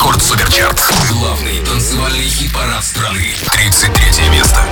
Рекорд Суперчарт. Главный танцевальный хит-парад страны. 33 место.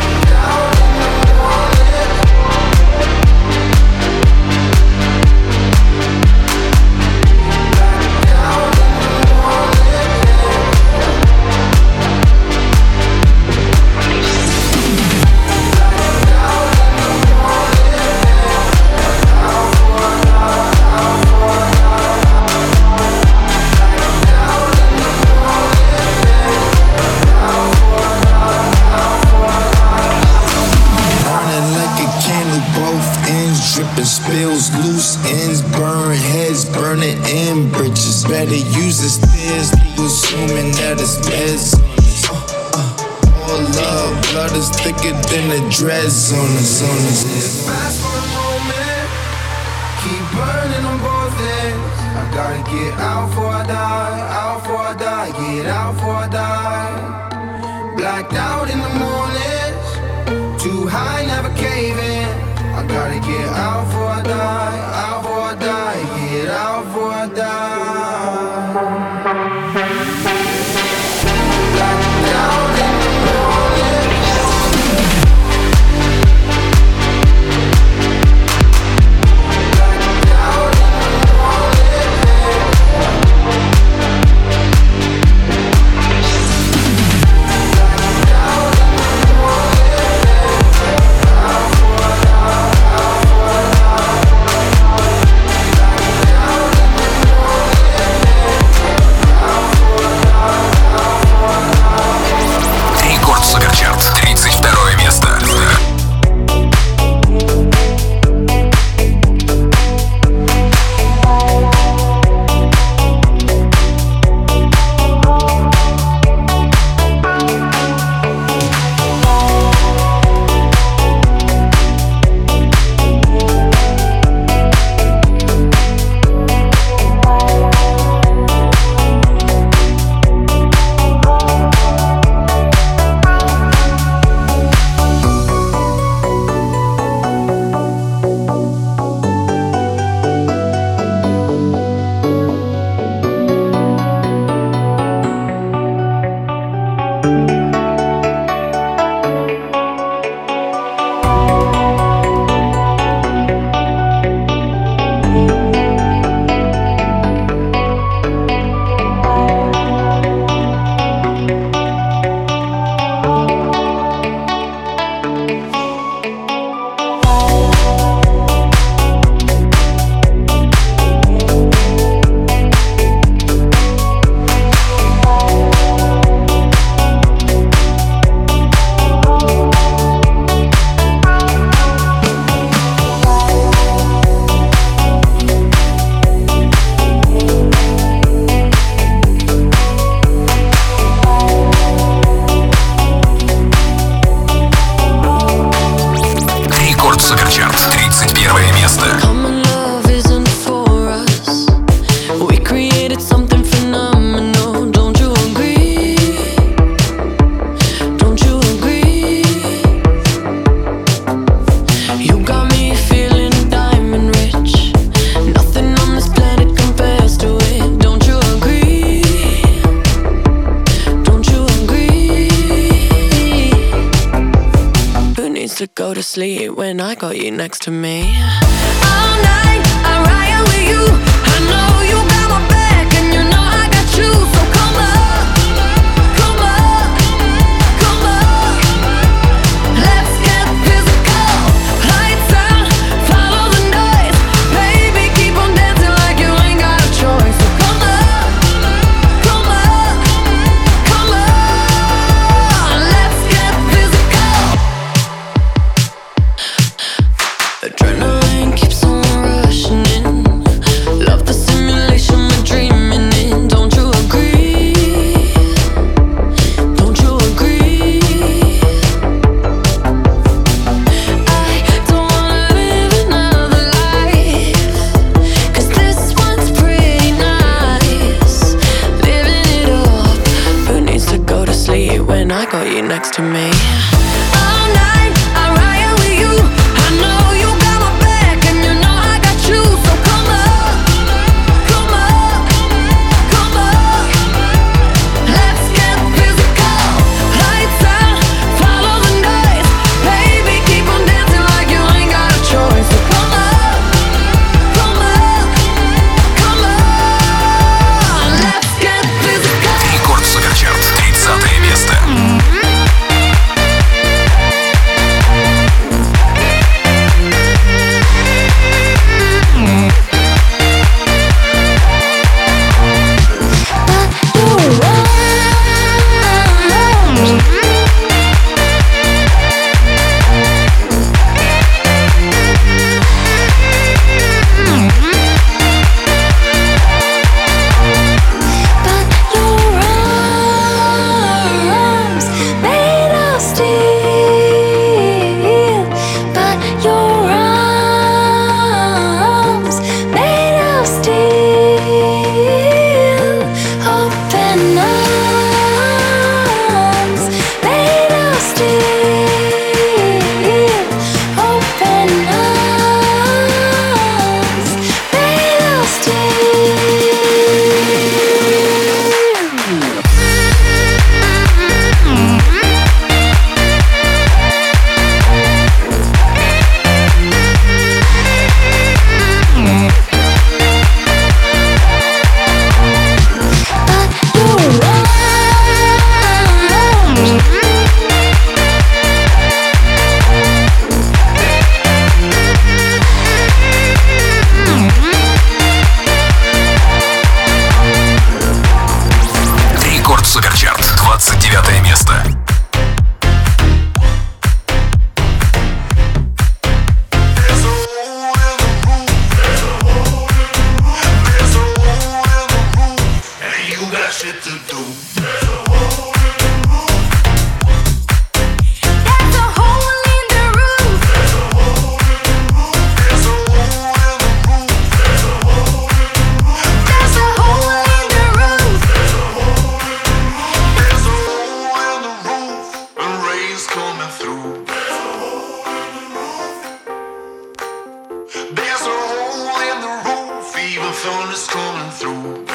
Go to sleep when I got you next to me. All night, I'm riding with you. Even thunder's coming through.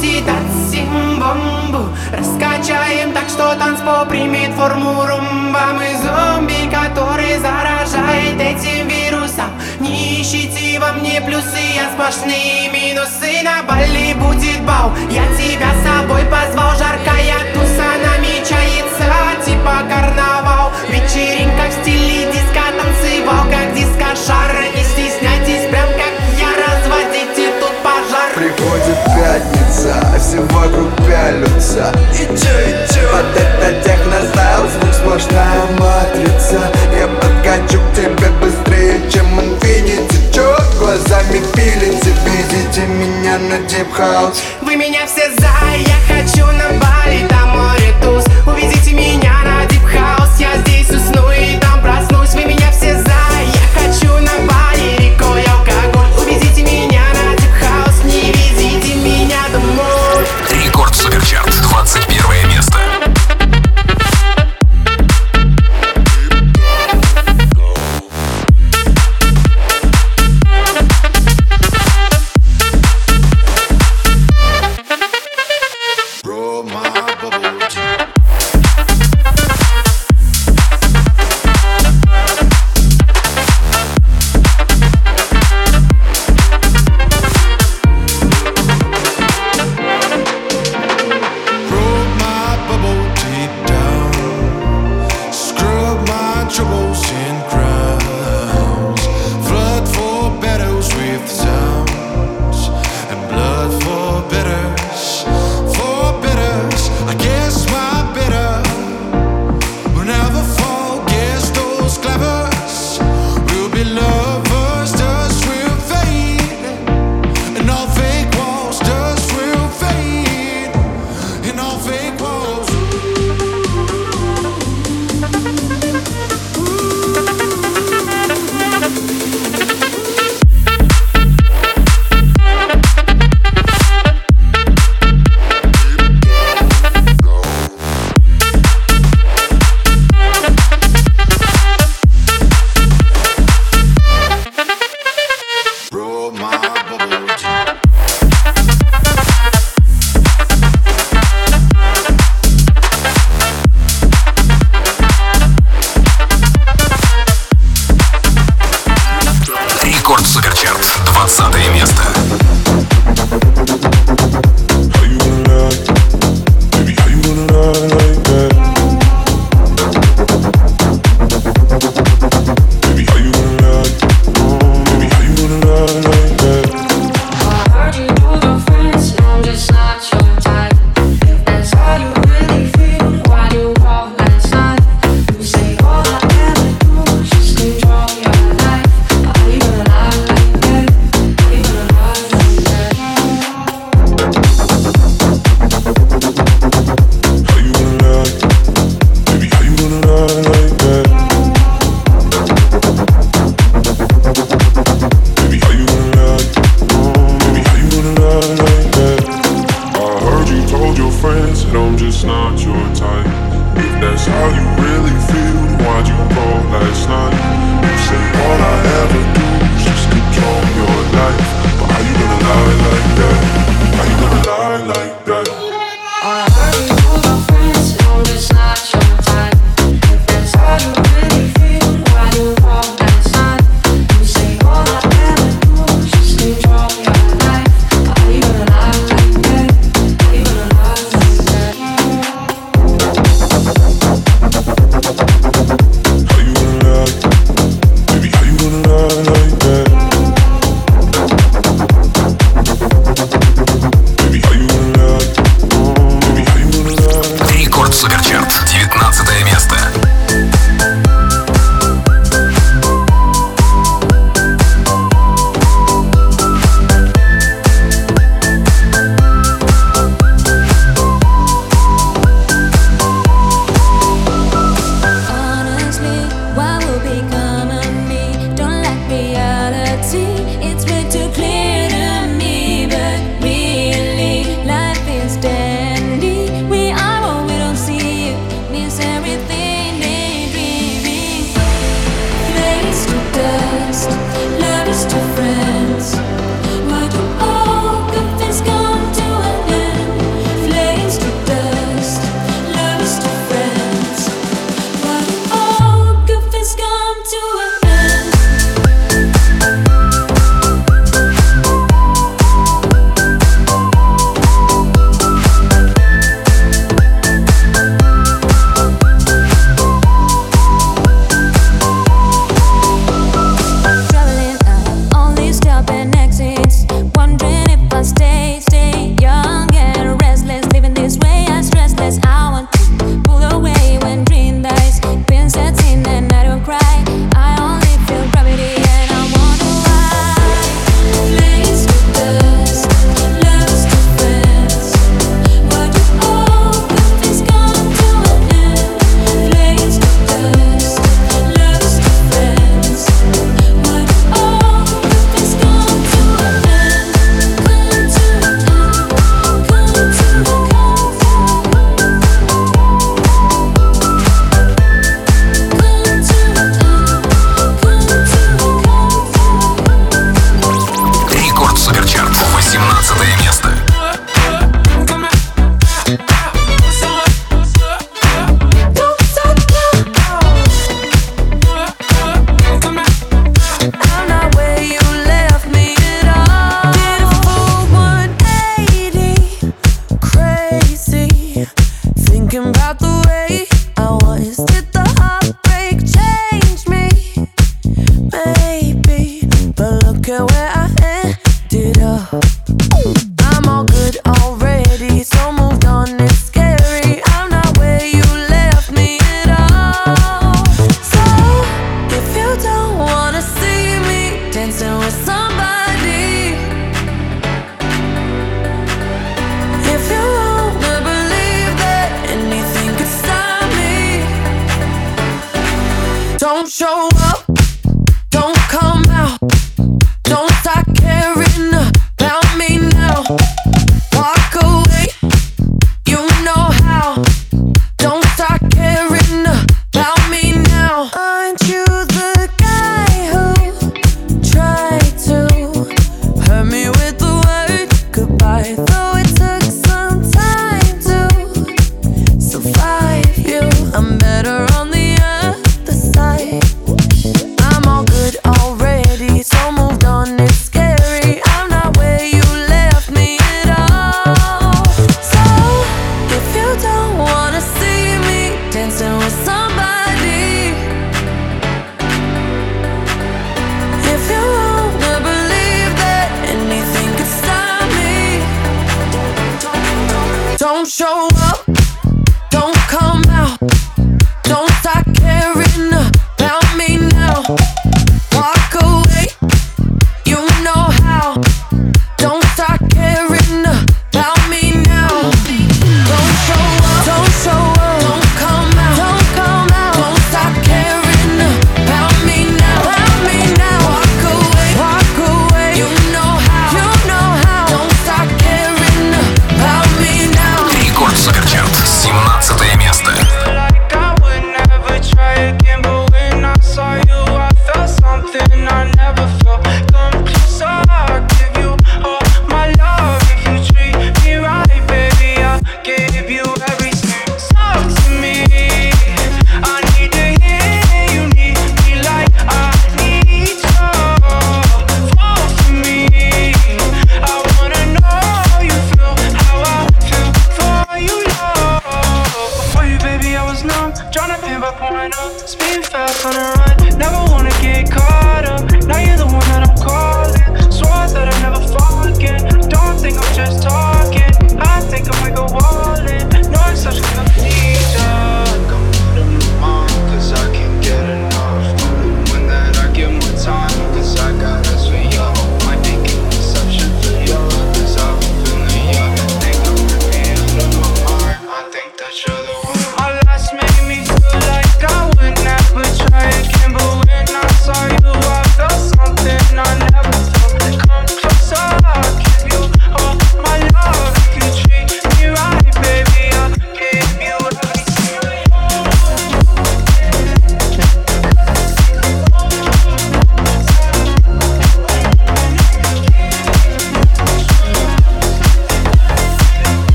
си дацим бомбу Раскачаем так, что танцпо примет форму румба. Мы зомби, который заражает этим вирусом. Не ищите во мне плюсы, я сплошные минусы. На Бали будет бау, я тебя с собой позвал. Жаркая туса намечается, типа карнавал. Вечеринка в стиле диско танцевал как дискошар пялятся А все вокруг пялятся И чё, и чё? Вот это техностайл, звук сплошная матрица Я подкачу к тебе быстрее, чем инфинити Чё? Глазами пилите, видите меня на дип-хаус Вы меня все за, я хочу на Бали, там море туз Увезите меня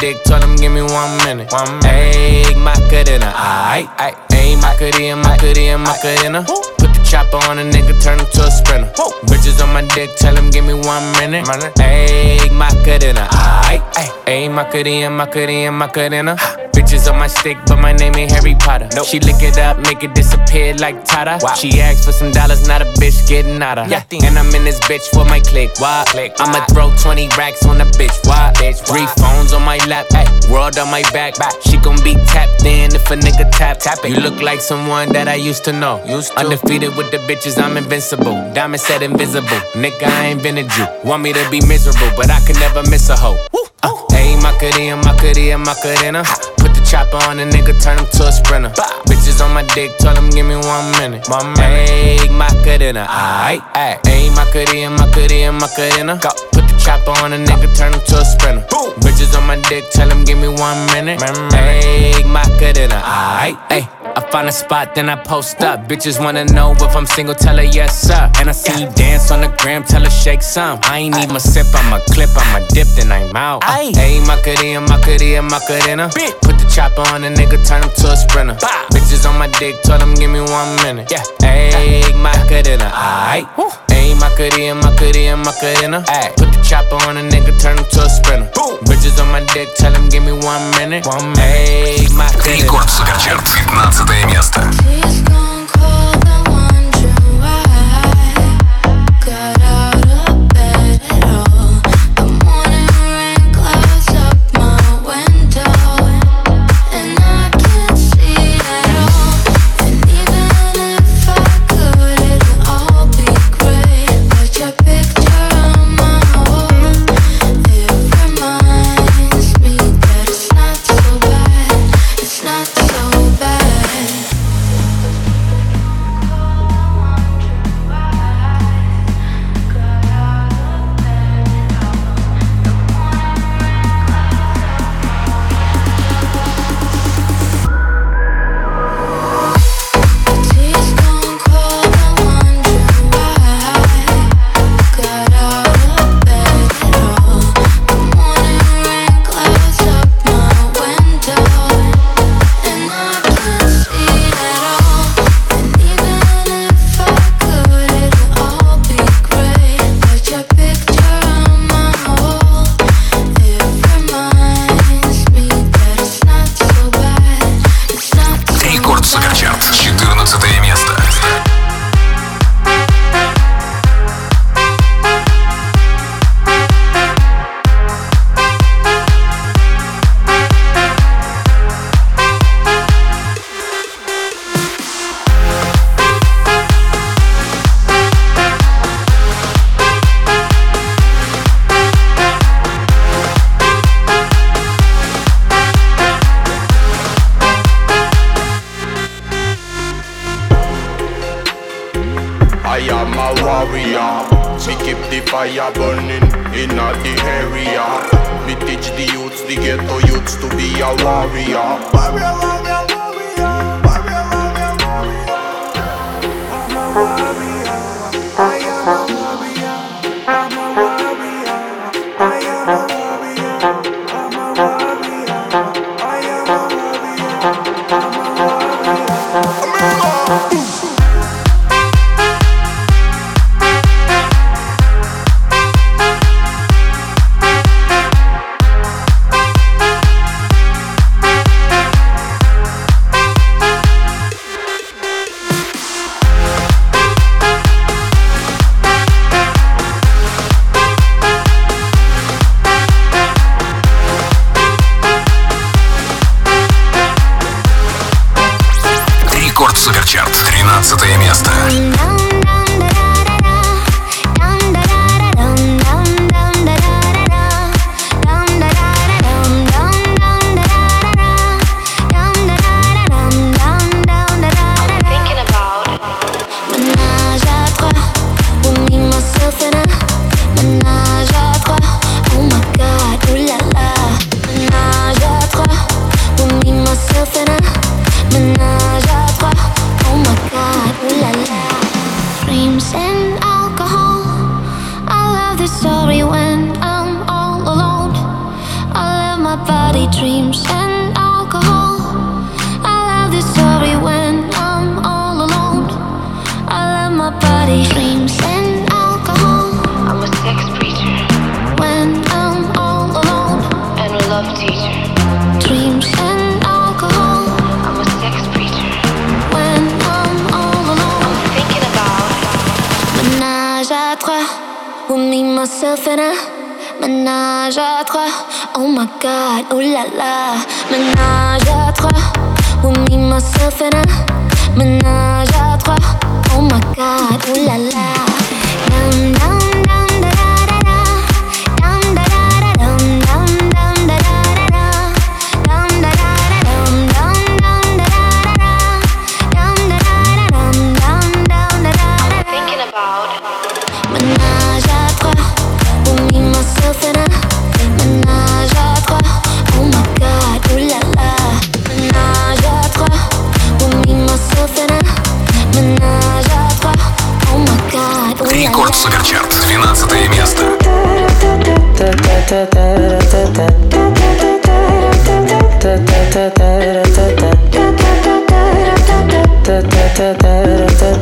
dick, tell him give me one minute. One Ayy, Macarena, aight, aight. Ayy, Macarena, Macarena, Macarena. Put the chopper on a nigga, turn him to a sprinter. Bitches on my dick, tell him give me one minute. Ayy, Macarena, aight, aight. Ayy, Macarena, Macarena, Macarena. Bitches on my stick, but my name ain't Harry Potter. She lick it up, make it disappear like Tata. She asked for some dollars, not a bitch getting out of. And I'm in this bitch for my click. Why? click. I'ma throw 20 racks on the bitch. Why? bitch Three phones on my lap, ay, world on my back. She gon' be tapped in if a nigga tap. tap it. You look like someone that I used to know. Undefeated with the bitches, I'm invincible. Diamond said invisible. Nigga, I ain't been a Jew. Want me to be miserable, but I can never miss a hoe. Uh, Ayy, Macarena, Macarena, Macarena. Put the chopper on a nigga, turn him to a sprinter. Bitches on my dick, tell him give me one minute. One minute. Ayy, Macarena, aight, aight. Ayy, Macarena, Macarena, Macarena. Put the chopper on a nigga, turn him to a sprinter. Bitches on my dick, tell him give me one minute. Ayy, Macarena, aight, ayy. I find a spot, then I post up. Bitches wanna know if I'm single, tell her yes, sir. And I see you dance on the gram, tell her shake some. I ain't even sip, I'ma clip, I'ma dip, then I'm out. Ayy, Macarena, Macarena, Macarena. Put the chopper on a nigga, turn him to a sprinter. Bitches on my dick, tell him give me one minute. Yeah, ayy, Macarena, aight. Ayy, Macarena, Macarena, Macarena. Ayy, put the chopper on a nigga, turn him to a sprinter. Bitches on my dick, tell him give me one minute. One minute. Ayy, Macarena. Рекорд Суперчарт, 15 16 место.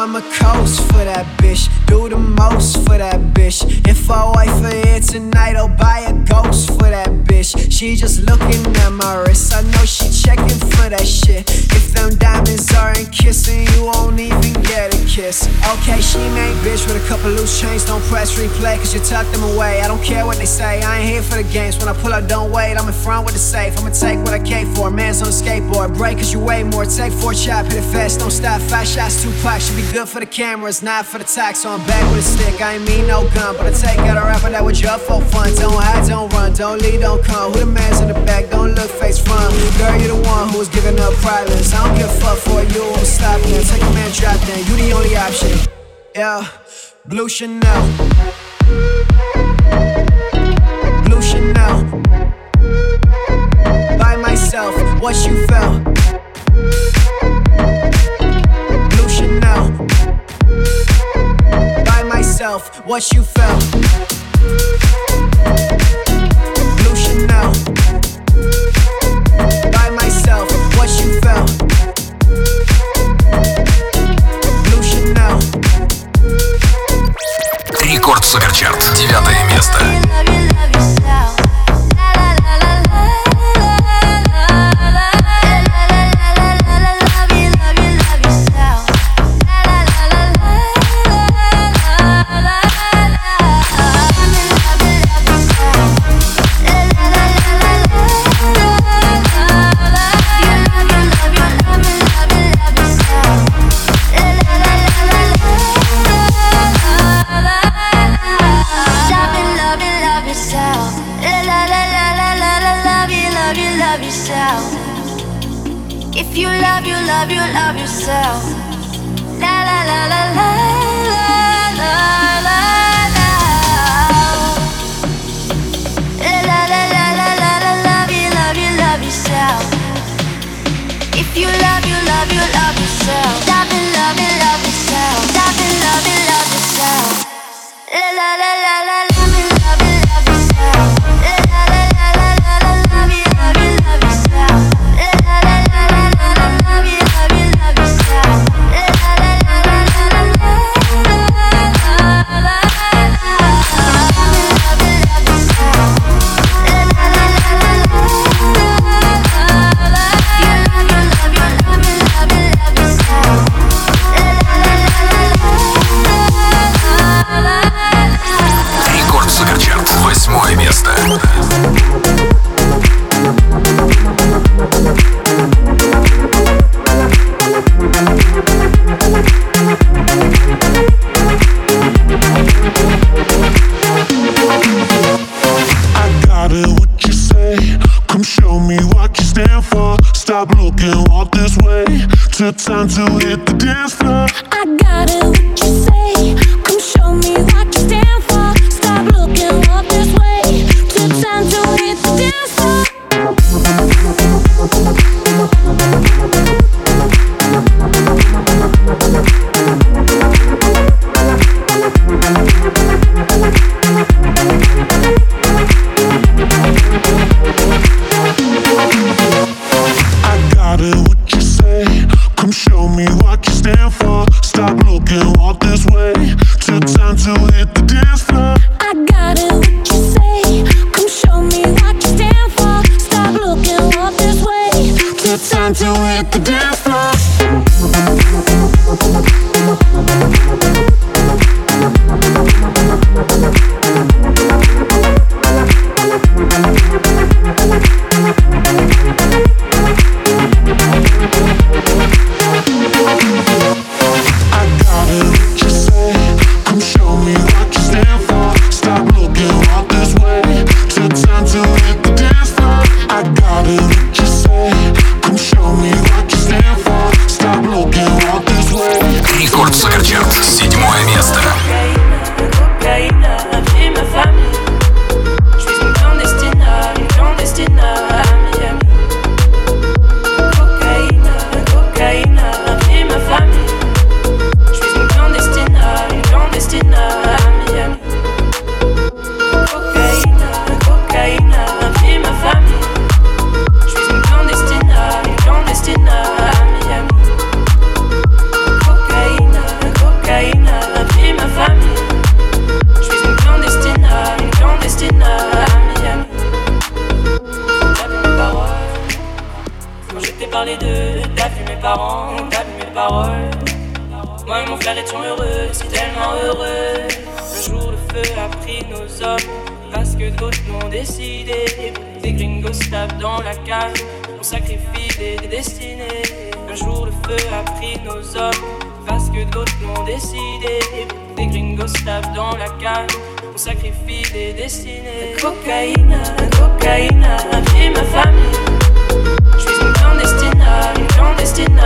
I'm a coast for that bitch. Do the most for that bitch. If I wait her here tonight, I'll buy a ghost for that bitch. She just looking at my wrist. I know she checking for that shit. If them diamonds aren't kissing, you won't even get a kiss. Okay, she ain't bitch with a couple loose chains. Don't press replay, cause you tuck them away. I don't care what they say, I ain't here for the games. When I pull up, don't wait. I'm in front with the safe. I'ma take what I came for. Man's on a skateboard. Break cause you weigh more. Take four shots, hit it fast, don't stop. Five shots, two packs, should be good for the cameras, not for the tax. So I'm back with a stick. I ain't mean no gun, but I take out a rapper that with just for fun. Don't hide, don't run, don't leave, don't come. Who the man's in the back? Don't look face front. Girl, you the one who's giving up violence. I don't give a fuck for you. I'm stopping. Take a man, drop down. You the only option. Yeah, Blue Chanel. Blue Chanel. By myself, what you felt. yourself what you felt. Blue Chanel. By myself, what you felt. Blue Chanel. Рекорд Суперчарт. Девятое место. love you, love yourself. La la la la la la la la. If you love, you love, you love yourself. Pris nos hommes parce que d'autres l'ont décidé. Des gringos tapent dans la cave, on sacrifie des destinées. Cocaïne, cocaïne, j'ai ma famille. Je suis une clandestine, une clandestine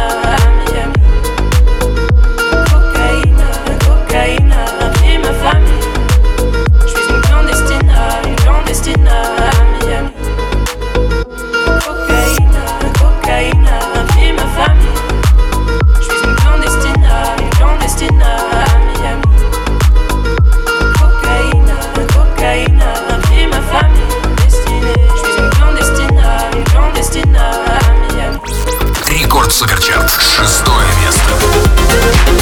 Еврочарт. Шестое место.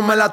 No me la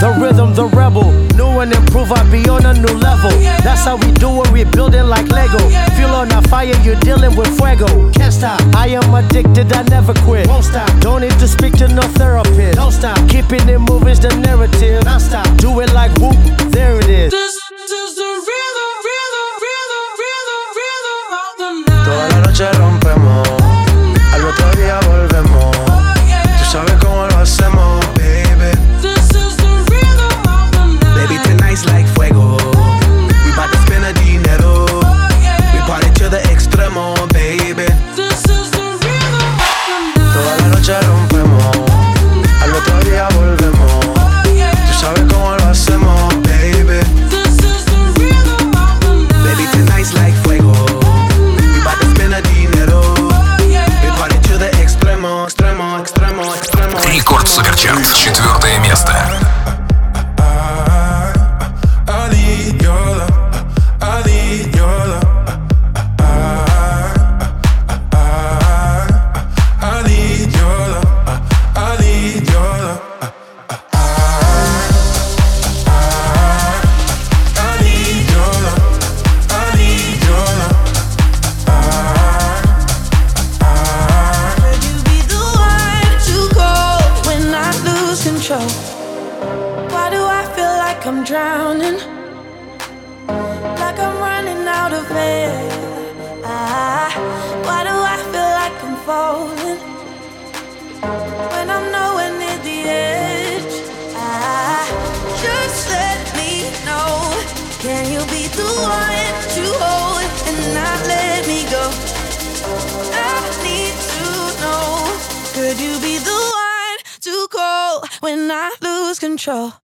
The rhythm, the rebel. New and improve, I be on a new level. That's how we do it, we build it like Lego. Feel on a fire, you're dealing with fuego. Can't stop. I am addicted, I never quit. Won't stop. Don't need to speak to no therapist. Don't stop. Keeping it moving's the narrative. Non stop. Do it like whoop, there it is. Toda Drowning, like I'm running out of air. Ah, why do I feel like I'm falling when I'm nowhere near the edge? I, just let me know. Can you be the one to hold and not let me go? I need to know. Could you be the one to call when I lose control?